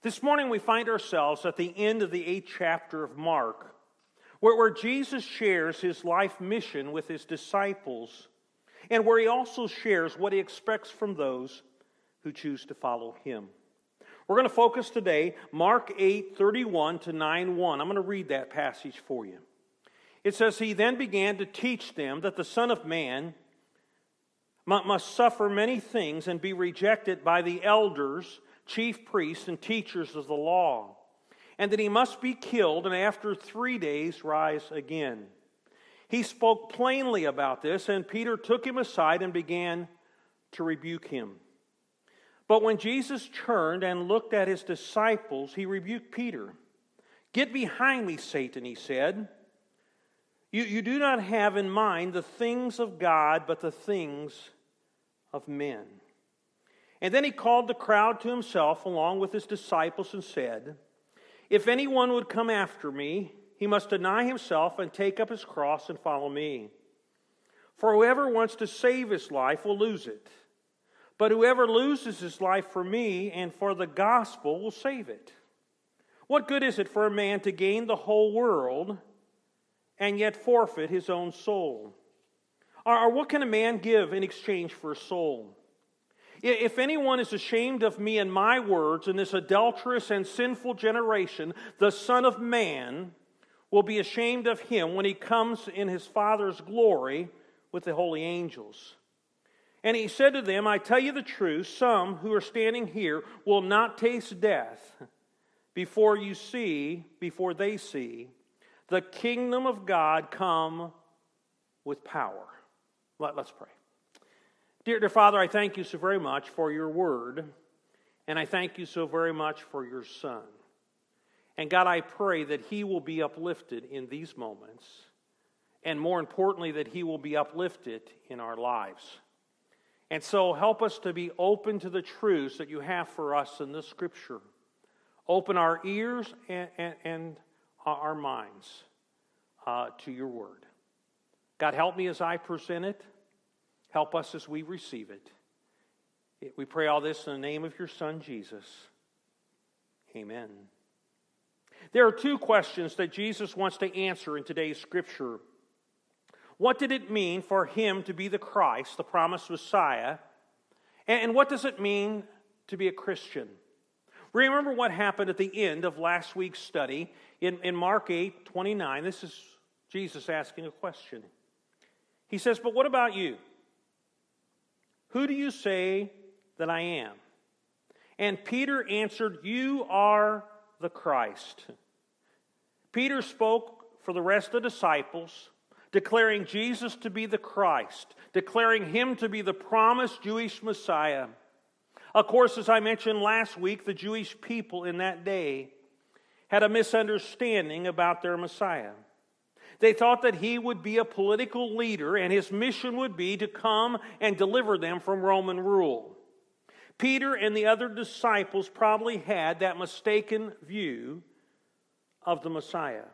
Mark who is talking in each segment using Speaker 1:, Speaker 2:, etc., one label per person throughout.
Speaker 1: This morning we find ourselves at the end of the eighth chapter of Mark, where, where Jesus shares his life mission with his disciples, and where he also shares what he expects from those who choose to follow him. We're going to focus today, Mark 8 31 to 9 1. I'm going to read that passage for you. It says, He then began to teach them that the Son of Man must suffer many things and be rejected by the elders, chief priests, and teachers of the law, and that he must be killed and after three days rise again. He spoke plainly about this, and Peter took him aside and began to rebuke him. But when Jesus turned and looked at his disciples, he rebuked Peter. Get behind me, Satan, he said. You, you do not have in mind the things of God, but the things of men. And then he called the crowd to himself along with his disciples and said, If anyone would come after me, he must deny himself and take up his cross and follow me. For whoever wants to save his life will lose it. But whoever loses his life for me and for the gospel will save it. What good is it for a man to gain the whole world and yet forfeit his own soul? Or, what can a man give in exchange for a soul? If anyone is ashamed of me and my words in this adulterous and sinful generation, the Son of Man will be ashamed of him when he comes in his Father's glory with the holy angels. And he said to them, I tell you the truth, some who are standing here will not taste death before you see, before they see, the kingdom of God come with power. Let, us pray. Dear, dear Father, I thank you so very much for your word, and I thank you so very much for your Son. And God, I pray that he will be uplifted in these moments, and more importantly, that he will be uplifted in our lives. And so help us to be open to the truths that you have for us in this scripture. Open our ears and, and, and our minds uh, to your word. God, help me as I present it. Help us as we receive it. We pray all this in the name of your Son, Jesus. Amen. There are two questions that Jesus wants to answer in today's scripture. What did it mean for him to be the Christ, the promised Messiah? And what does it mean to be a Christian? Remember what happened at the end of last week's study in, in Mark 8 29. This is Jesus asking a question. He says, But what about you? Who do you say that I am? And Peter answered, You are the Christ. Peter spoke for the rest of the disciples declaring Jesus to be the Christ, declaring him to be the promised Jewish Messiah. Of course, as I mentioned last week, the Jewish people in that day had a misunderstanding about their Messiah. They thought that he would be a political leader and his mission would be to come and deliver them from Roman rule. Peter and the other disciples probably had that mistaken view of the Messiah.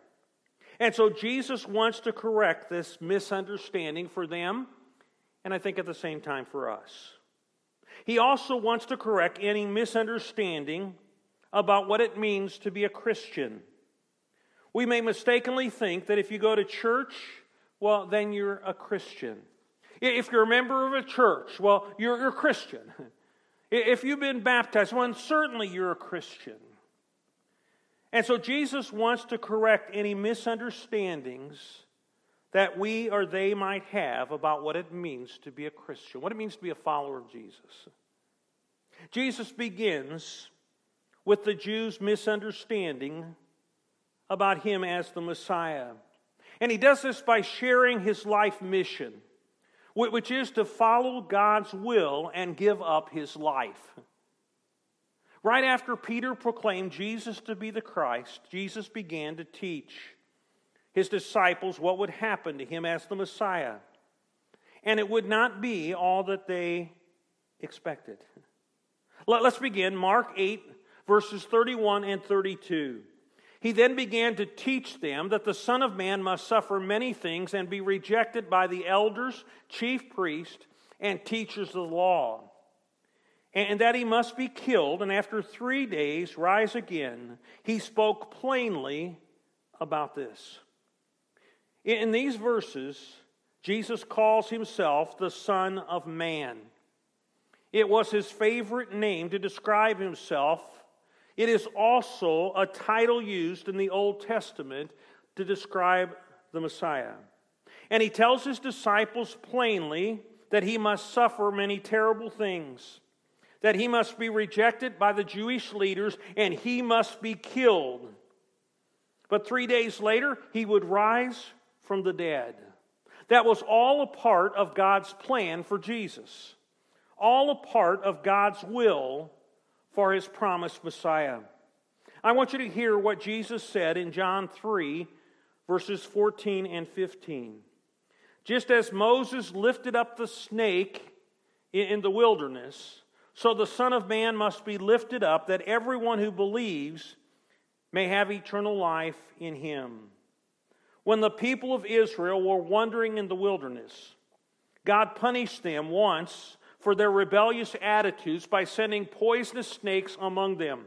Speaker 1: And so Jesus wants to correct this misunderstanding for them, and I think at the same time for us. He also wants to correct any misunderstanding about what it means to be a Christian. We may mistakenly think that if you go to church, well, then you're a Christian. If you're a member of a church, well, you're, you're a Christian. If you've been baptized, well, certainly you're a Christian. And so Jesus wants to correct any misunderstandings that we or they might have about what it means to be a Christian, what it means to be a follower of Jesus. Jesus begins with the Jews' misunderstanding about him as the Messiah. And he does this by sharing his life mission, which is to follow God's will and give up his life. Right after Peter proclaimed Jesus to be the Christ, Jesus began to teach his disciples what would happen to him as the Messiah. And it would not be all that they expected. Let's begin Mark 8, verses 31 and 32. He then began to teach them that the Son of Man must suffer many things and be rejected by the elders, chief priests, and teachers of the law and that he must be killed, and after three days rise again. He spoke plainly about this. In these verses, Jesus calls himself the Son of Man. It was his favorite name to describe himself. It is also a title used in the Old Testament to describe the Messiah. And he tells his disciples plainly that he must suffer many terrible things, that he must be rejected by the Jewish leaders, and he must be killed. But three days later, he would rise from the dead. That was all a part of God's plan for Jesus all a part of God's will for his promised Messiah. I want you to hear what Jesus said in John 3, verses 14 and 15. Just as Moses lifted up the snake in the wilderness, so the Son of Man must be lifted up, that everyone who believes may have eternal life in him. When the people of Israel were wandering in the wilderness, God punished them once for their rebellious attitudes by sending poisonous snakes among them.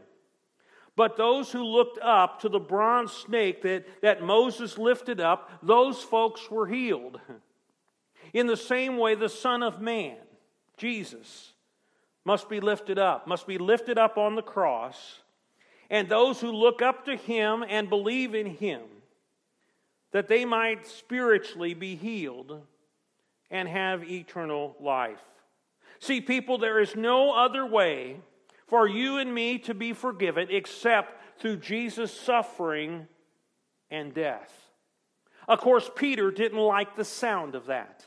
Speaker 1: But those who looked up to the bronze snake that, that Moses lifted up, those folks were healed. In the same way, the Son of Man, Jesus, must be lifted up, must be lifted up on the cross. And those who look up to him and believe in him, that they might spiritually be healed and have eternal life. See, people, there is no other way for you and me to be forgiven except through Jesus' suffering and death. Of course, Peter didn't like the sound of that.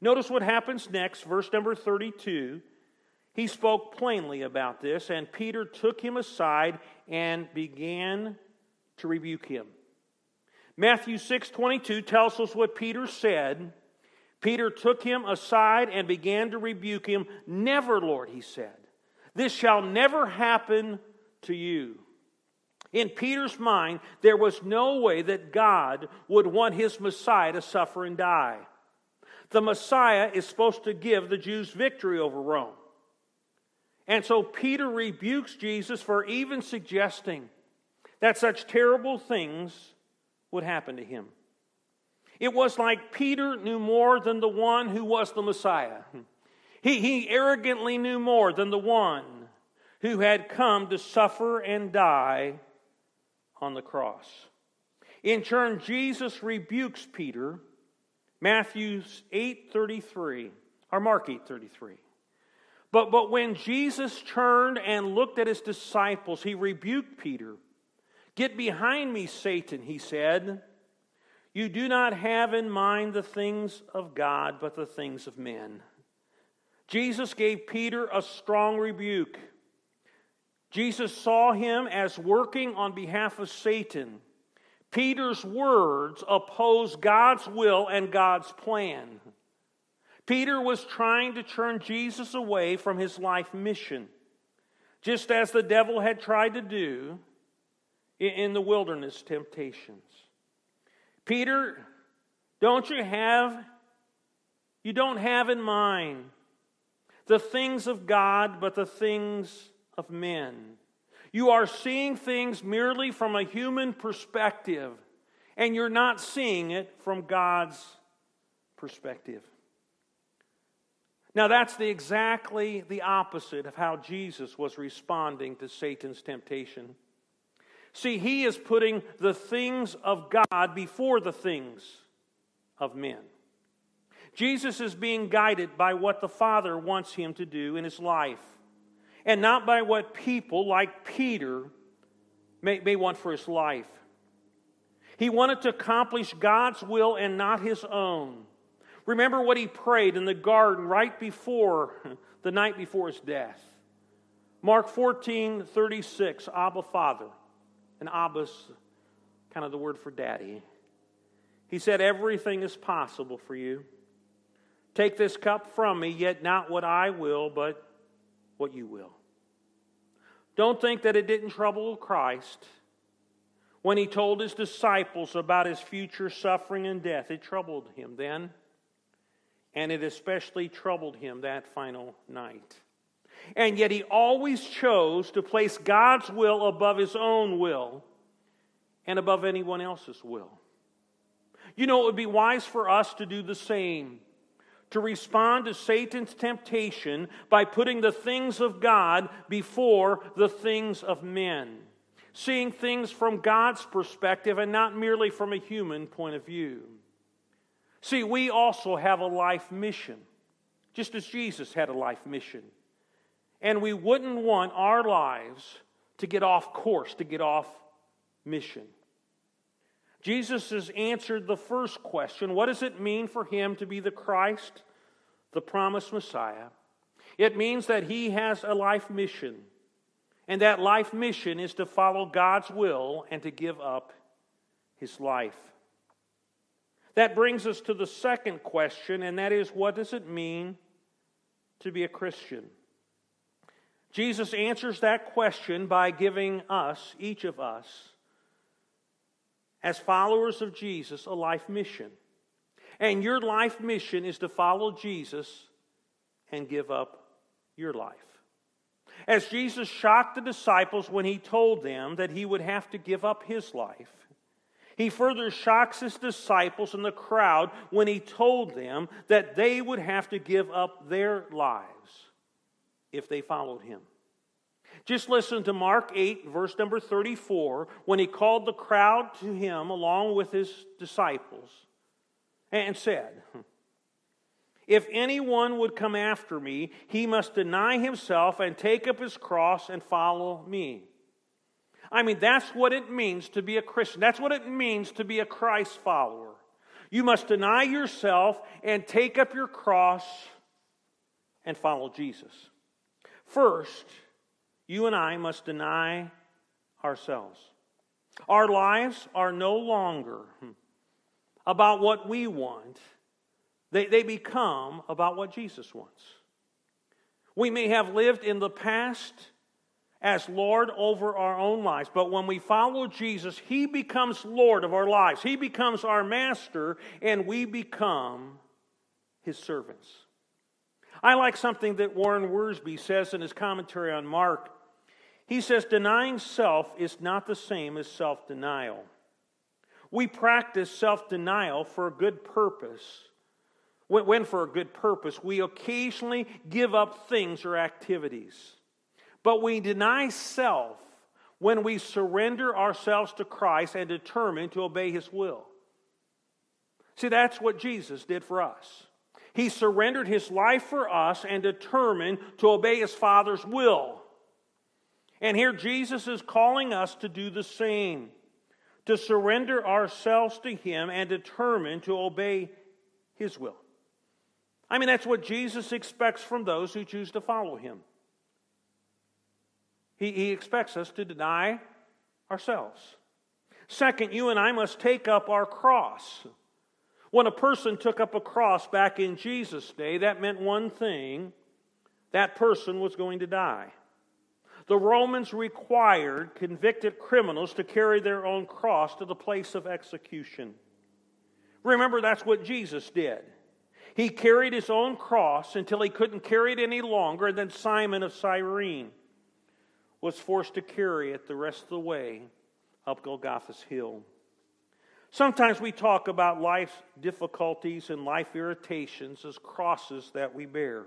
Speaker 1: Notice what happens next, verse number 32. He spoke plainly about this, and Peter took him aside and began to rebuke him. Matthew 6 22 tells us what Peter said Peter took him aside and began to rebuke him. Never, Lord, he said, this shall never happen to you. In Peter's mind, there was no way that God would want his Messiah to suffer and die. The Messiah is supposed to give the Jews victory over Rome. And so Peter rebukes Jesus for even suggesting that such terrible things would happen to him. It was like Peter knew more than the one who was the Messiah. He, he arrogantly knew more than the one who had come to suffer and die on the cross. In turn, Jesus rebukes Peter, Matthew 8:33, or Mark 8:33. But, but when Jesus turned and looked at his disciples, he rebuked Peter. Get behind me, Satan, he said. You do not have in mind the things of God, but the things of men. Jesus gave Peter a strong rebuke. Jesus saw him as working on behalf of Satan. Peter's words oppose God's will and God's plan. Peter was trying to turn Jesus away from his life mission, just as the devil had tried to do in the wilderness temptations. Peter, don't you have, you don't have in mind the things of God, but the things of men. You are seeing things merely from a human perspective, and you're not seeing it from God's perspective. Now, that's the, exactly the opposite of how Jesus was responding to Satan's temptation. See, he is putting the things of God before the things of men. Jesus is being guided by what the Father wants him to do in his life, and not by what people like Peter may, may want for his life. He wanted to accomplish God's will and not his own. Remember what he prayed in the garden right before the night before his death. Mark 14 36, Abba Father. And Abba's kind of the word for daddy. He said, Everything is possible for you. Take this cup from me, yet not what I will, but what you will. Don't think that it didn't trouble Christ when he told his disciples about his future suffering and death. It troubled him then, and it especially troubled him that final night. And yet he always chose to place God's will above his own will and above anyone else's will. You know, it would be wise for us to do the same to respond to Satan's temptation by putting the things of God before the things of men, seeing things from God's perspective and not merely from a human point of view. See, we also have a life mission, just as Jesus had a life mission. And we wouldn't want our lives to get off course, to get off mission. Jesus has answered the first question what does it mean for him to be the Christ, the promised Messiah? It means that he has a life mission. And that life mission is to follow God's will and to give up his life. That brings us to the second question, and that is what does it mean to be a Christian? Jesus answers that question by giving us, each of us, as followers of Jesus, a life mission. And your life mission is to follow Jesus and give up your life. As Jesus shocked the disciples when he told them that he would have to give up his life, he further shocks his disciples and the crowd when he told them that they would have to give up their lives if they followed him. Just listen to Mark 8, verse number 34, when he called the crowd to him along with his disciples and said, If anyone would come after me, he must deny himself and take up his cross and follow me. I mean, that's what it means to be a Christian. That's what it means to be a Christ follower. You must deny yourself and take up your cross and follow Jesus. First, you and I must deny ourselves. Our lives are no longer about what we want, they, they become about what Jesus wants. We may have lived in the past as Lord over our own lives, but when we follow Jesus, He becomes Lord of our lives. He becomes our master, and we become His servants. I like something that Warren Wiersbe says in his commentary on Mark he says, denying self is not the same as self denial. We practice self denial for a good purpose. When, for a good purpose, we occasionally give up things or activities. But we deny self when we surrender ourselves to Christ and determine to obey His will. See, that's what Jesus did for us. He surrendered His life for us and determined to obey His Father's will. And here Jesus is calling us to do the same, to surrender ourselves to Him and determine to obey His will. I mean, that's what Jesus expects from those who choose to follow Him. He, he expects us to deny ourselves. Second, you and I must take up our cross. When a person took up a cross back in Jesus' day, that meant one thing that person was going to die the Romans required convicted criminals to carry their own cross to the place of execution. Remember, that's what Jesus did. He carried his own cross until he couldn't carry it any longer, and then Simon of Cyrene was forced to carry it the rest of the way up Golgotha's hill. Sometimes we talk about life's difficulties and life irritations as crosses that we bear.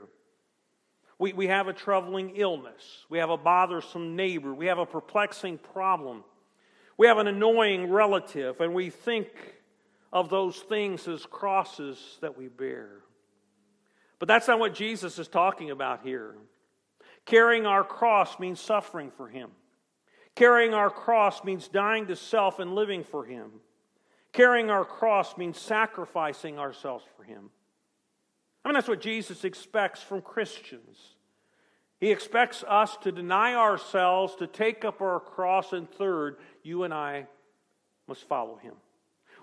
Speaker 1: We, we have a troubling illness. We have a bothersome neighbor. We have a perplexing problem. We have an annoying relative, and we think of those things as crosses that we bear. But that's not what Jesus is talking about here. Carrying our cross means suffering for Him. Carrying our cross means dying to self and living for Him. Carrying our cross means sacrificing ourselves for Him. I mean, that's what Jesus expects from Christians. He expects us to deny ourselves, to take up our cross, and third, you and I must follow him.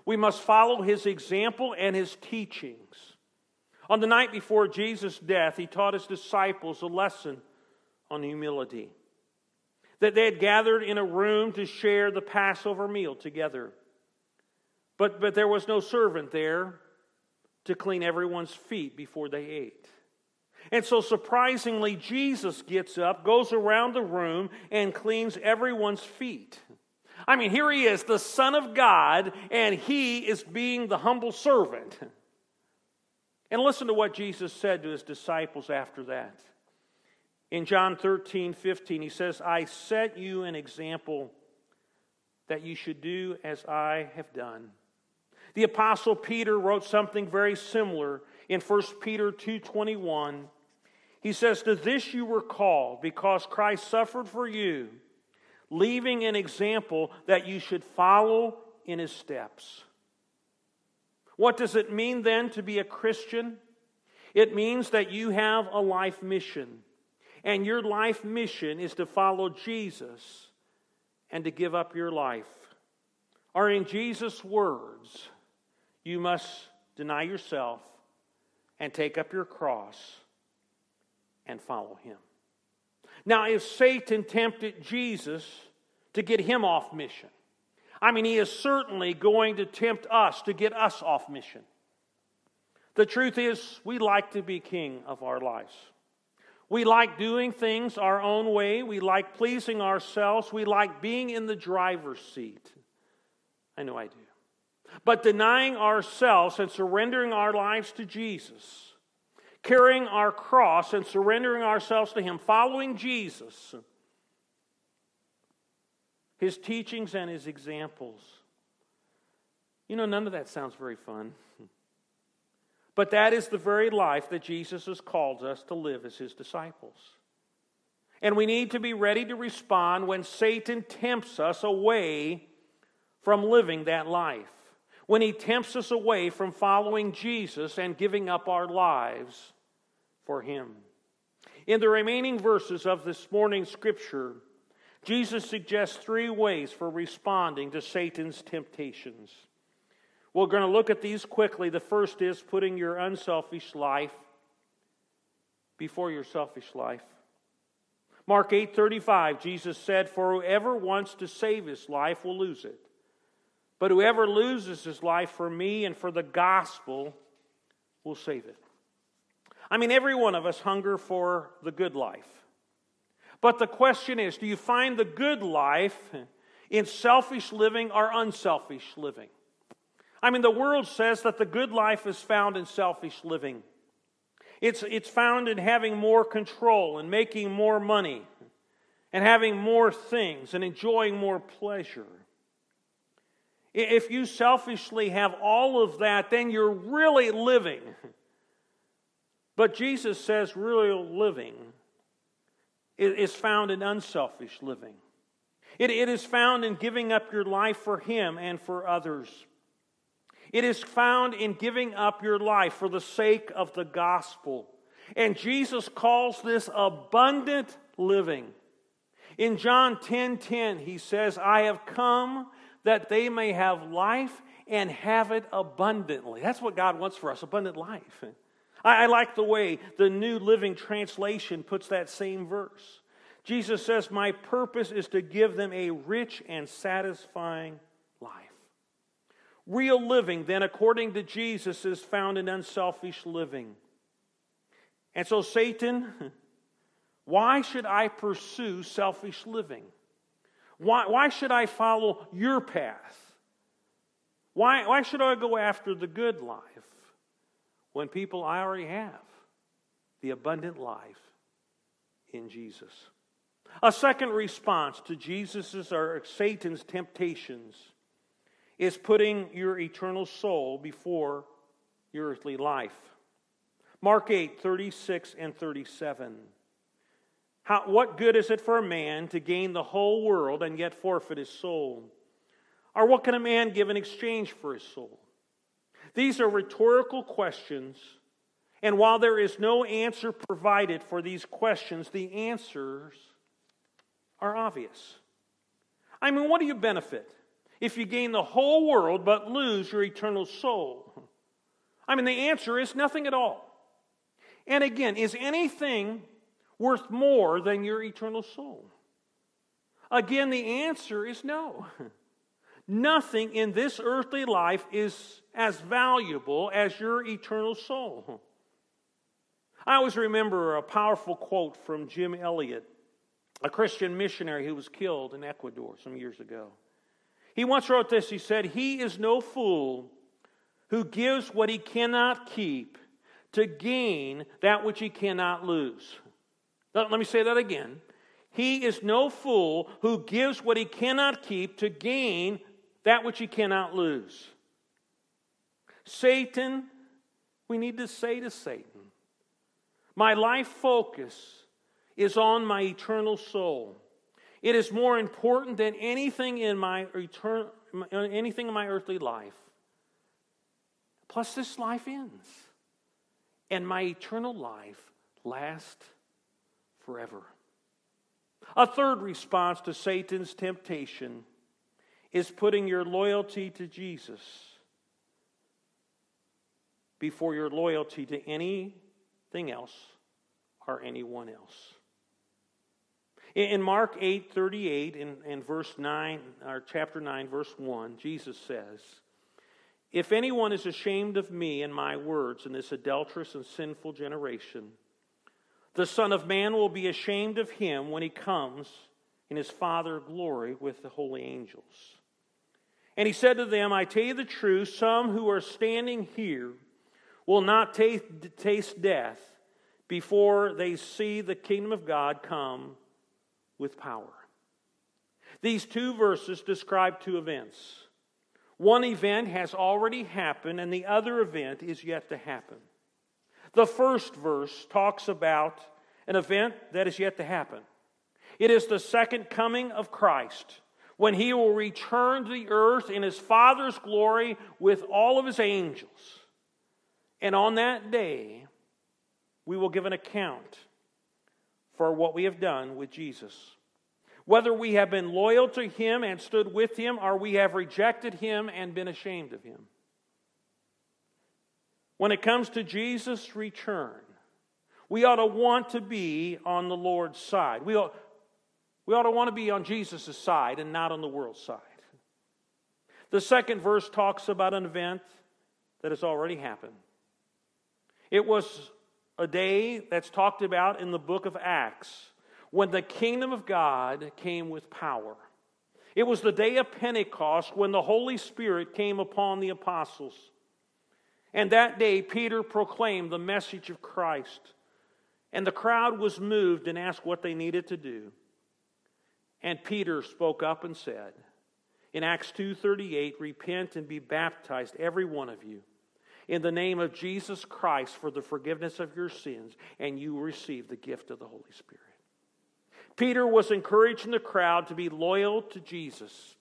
Speaker 1: We must follow his example and his teachings. On the night before Jesus' death, he taught his disciples a lesson on humility. That they had gathered in a room to share the Passover meal together. But, but there was no servant there to clean everyone's feet before they ate. And so, surprisingly, Jesus gets up, goes around the room, and cleans everyone's feet. I mean, here he is, the Son of God, and he is being the humble servant. And listen to what Jesus said to his disciples after that. In John 13, 15, he says, I set you an example that you should do as I have done. The apostle Peter wrote something very similar in 1 Peter 2:21. He says, "To this you were called because Christ suffered for you, leaving an example that you should follow in his steps." What does it mean then to be a Christian? It means that you have a life mission. And your life mission is to follow Jesus and to give up your life. Or, in Jesus' words, you must deny yourself and take up your cross and follow him. Now, if Satan tempted Jesus to get him off mission, I mean, he is certainly going to tempt us to get us off mission. The truth is, we like to be king of our lives. We like doing things our own way. We like pleasing ourselves. We like being in the driver's seat. I know I do. But denying ourselves and surrendering our lives to Jesus, carrying our cross and surrendering ourselves to Him, following Jesus, His teachings and His examples. You know, none of that sounds very fun. But that is the very life that Jesus has called us to live as his disciples. And we need to be ready to respond when Satan tempts us away from living that life. When he tempts us away from following Jesus and giving up our lives for him. In the remaining verses of this morning's scripture, Jesus suggests three ways for responding to Satan's temptations. We're going to look at these quickly. The first is putting your unselfish life before your selfish life. Mark 8:35 Jesus said for whoever wants to save his life will lose it. But whoever loses his life for me and for the gospel will save it. I mean every one of us hunger for the good life. But the question is do you find the good life in selfish living or unselfish living? I mean, the world says that the good life is found in selfish living. It's, it's found in having more control and making more money and having more things and enjoying more pleasure. If you selfishly have all of that, then you're really living. But Jesus says real living is found in unselfish living. It, it is found in giving up your life for Him and for others. It is found in giving up your life for the sake of the gospel. And Jesus calls this abundant living. In John 10:10, 10, 10, he says, "I have come that they may have life and have it abundantly." That's what God wants for us, abundant life. I, I like the way the New Living Translation puts that same verse. Jesus says, My purpose is to give them a rich and satisfying life. Real living, then, according to Jesus, is found in unselfish living. And so, Satan, why should I pursue selfish living? Why, why should I follow your path? Why, why should I go after the good life when people I already have the abundant life in Jesus? A second response to Jesus's or Satan's temptations is putting your eternal soul before your earthly life. Mark 8, 36 and 37. How, what good is it for a man to gain the whole world and yet forfeit his soul? Or what can a man give in exchange for his soul? These are rhetorical questions, and while there is no answer provided for these questions, the answers are obvious. I mean, what do you benefit? if you gain the whole world but lose your eternal soul? I mean, the answer is nothing at all. And again, is anything worth more than your eternal soul? Again, the answer is no. Nothing in this earthly life is as valuable as your eternal soul. I always remember a powerful quote from Jim Elliot, a Christian missionary who was killed in Ecuador some years ago. He once wrote this He said, He is no fool who gives what he cannot keep to gain that which he cannot lose. Let me say that again. He is no fool who gives what he cannot keep to gain that which he cannot lose. Satan, we need to say to Satan, my life focus is on my eternal soul. It is more important than anything in my etern- anything in my earthly life. Plus, this life ends, and my eternal life lasts forever. A third response to Satan's temptation is putting your loyalty to Jesus before your loyalty to anything else or anyone else. In Mark 8 38, in, in verse 9, or chapter 9, verse 1, Jesus says, if anyone is ashamed of me and my words in this adulterous and sinful generation, the Son of Man will be ashamed of him when he comes in his Father glory with the holy angels. And he said to them, I tell you the truth, some who are standing here will not taste, taste death before they see the kingdom of God come with power. These two verses describe two events. One event has already happened, and the other event is yet to happen. The first verse talks about an event that is yet to happen. It is the second coming of Christ, when he will return to the earth in his Father's glory with all of his angels. And on that day, we will give an account for what we have done with Jesus whether we have been loyal to him and stood with him, or we have rejected him and been ashamed of him. When it comes to Jesus' return, we ought to want to be on the Lord's side. We ought, we ought to want to be on Jesus' side and not on the world's side. The second verse talks about an event that has already happened. It was a day that's talked about in the book of Acts when the kingdom of God came with power. It was the day of Pentecost when the Holy Spirit came upon the apostles. And that day, Peter proclaimed the message of Christ. And the crowd was moved and asked what they needed to do. And Peter spoke up and said, in Acts 2:38, repent and be baptized every one of you in the name of Jesus Christ for the forgiveness of your sins and you receive the gift of the Holy Spirit. Peter was encouraging the crowd to be loyal to Jesus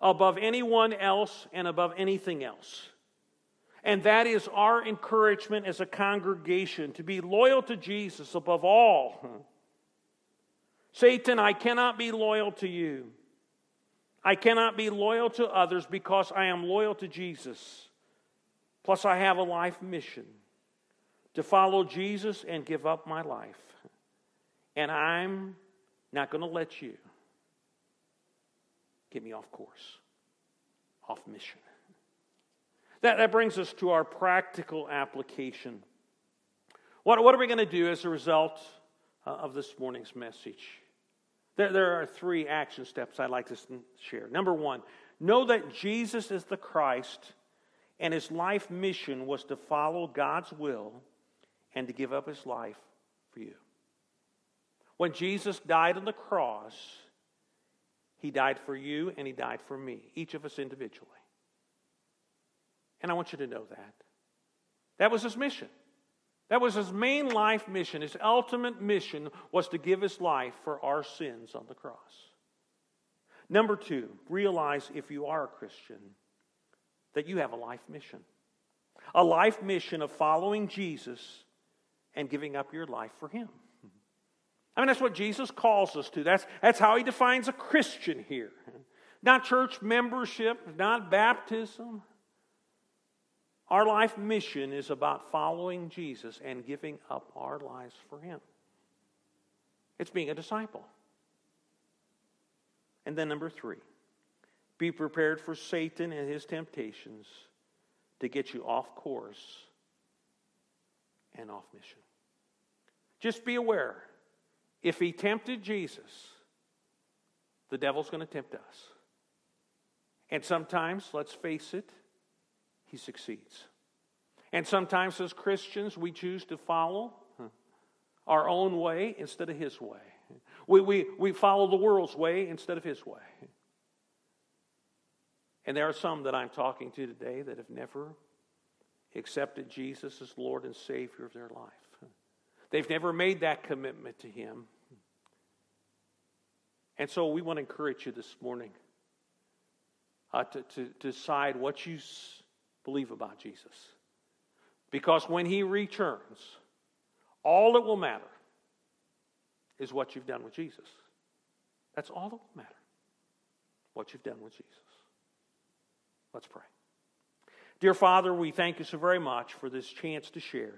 Speaker 1: above anyone else and above anything else. And that is our encouragement as a congregation to be loyal to Jesus above all. Satan, I cannot be loyal to you. I cannot be loyal to others because I am loyal to Jesus. Plus, I have a life mission to follow Jesus and give up my life. And I'm not going to let you get me off course, off mission. That, that brings us to our practical application. What, what are we going to do as a result uh, of this morning's message? There, there are three action steps I'd like to share. Number one, know that Jesus is the Christ and his life mission was to follow God's will and to give up his life for you. When Jesus died on the cross, he died for you and he died for me, each of us individually. And I want you to know that. That was his mission. That was his main life mission. His ultimate mission was to give his life for our sins on the cross. Number two, realize if you are a Christian that you have a life mission. A life mission of following Jesus and giving up your life for him. I mean, that's what Jesus calls us to. That's, that's how he defines a Christian here. Not church membership, not baptism. Our life mission is about following Jesus and giving up our lives for him. It's being a disciple. And then, number three, be prepared for Satan and his temptations to get you off course and off mission. just be aware if he tempted Jesus, the devil's going to tempt us. And sometimes, let's face it, he succeeds. And sometimes, as Christians, we choose to follow our own way instead of his way. We, we, we follow the world's way instead of his way. And there are some that I'm talking to today that have never accepted Jesus as Lord and Savior of their life. They've never made that commitment to Him. And so we want to encourage you this morning uh, to, to, to decide what you believe about Jesus. Because when He returns, all that will matter is what you've done with Jesus. That's all that will matter. What you've done with Jesus. Let's pray. Dear Father, we thank you so very much for this chance to share.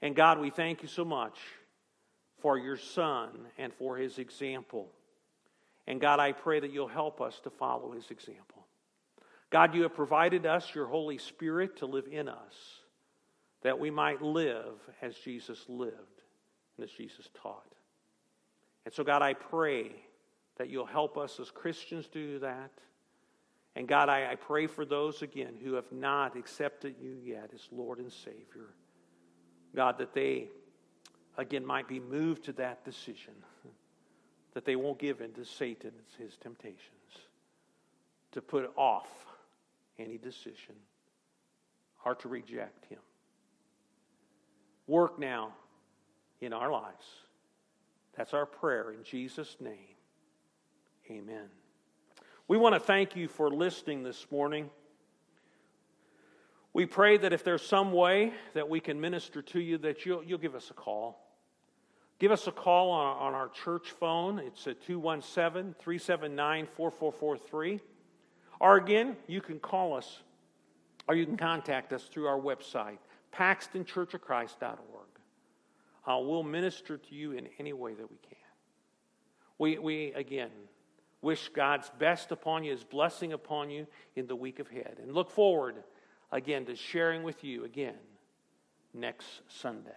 Speaker 1: And God, we thank you so much for your Son and for his example. And God, I pray that you'll help us to follow his example. God, you have provided us your Holy Spirit to live in us, that we might live as Jesus lived and as Jesus taught. And so, God, I pray that you'll help us as Christians do that. And God, I, I pray for those again who have not accepted you yet as Lord and Savior. God, that they again might be moved to that decision, that they won't give in to Satan and his temptations, to put off any decision or to reject him. Work now in our lives. That's our prayer in Jesus' name. Amen. We want to thank you for listening this morning. We pray that if there's some way that we can minister to you, that you'll, you'll give us a call. Give us a call on, on our church phone. It's at 217 379 4443. Or again, you can call us or you can contact us through our website, paxtonchurchofchrist.org. Uh, we'll minister to you in any way that we can. We, we again, wish God's best upon you, His blessing upon you in the week ahead. And look forward again to sharing with you again next Sunday.